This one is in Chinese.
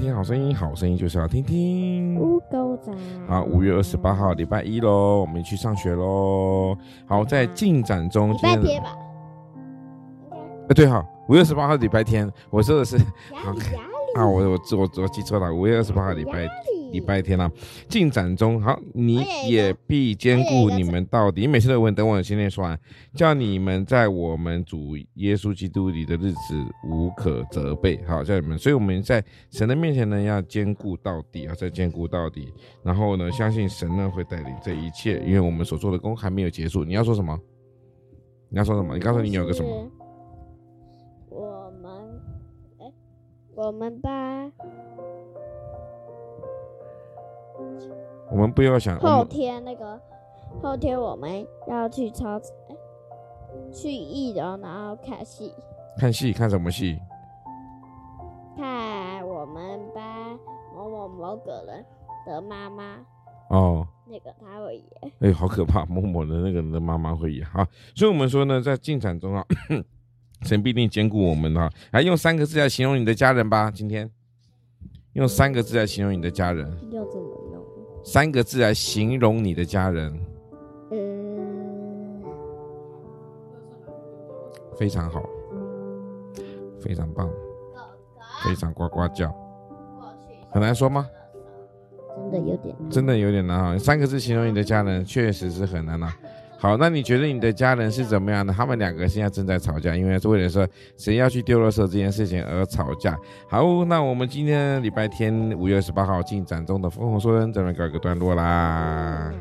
听听好声音，好声音就是要听听。乌狗仔。好，五月二十八号礼拜一喽，我们去上学喽。好，在进展中。礼拜天吧。哎，对哈，五月二十八号礼拜天，我说的是。好啊，我我我我记错了，五月二十八号礼拜礼拜天啊，进展中。好，你也必兼顾你们到底。你每次都问，等我先念说完，叫你们在我们主耶稣基督里的日子无可责备。好，叫你们，所以我们在神的面前呢，要兼顾到底，要再兼顾到底。然后呢，相信神呢会带领这一切，因为我们所做的工还没有结束。你要说什么？你要说什么？你告诉你有个什么我们？我们吧，我们不要想后天那个，后天我们要去超，去一楼，然后看戏。看戏？看什么戏？看我们班某某某个人的妈妈。哦。那个他会演。哎，好可怕！某某的那个人的妈妈会演。啊，所以我们说呢，在进展中啊。神必定兼顾我们啊，来用三个字来形容你的家人吧。今天用三个字来形容你的家人。要怎么弄？三个字来形容你的家人。嗯，非常好，非常棒，非常呱呱叫。很难说吗？真的有点难。真的有点难啊。三个字形容你的家人，确实是很难啊。好，那你觉得你的家人是怎么样的？他们两个现在正在吵架，因为是为了说谁要去丢垃圾这件事情而吵架。好，那我们今天礼拜天五月二十八号进展中的疯狂说人这边告一个段落啦。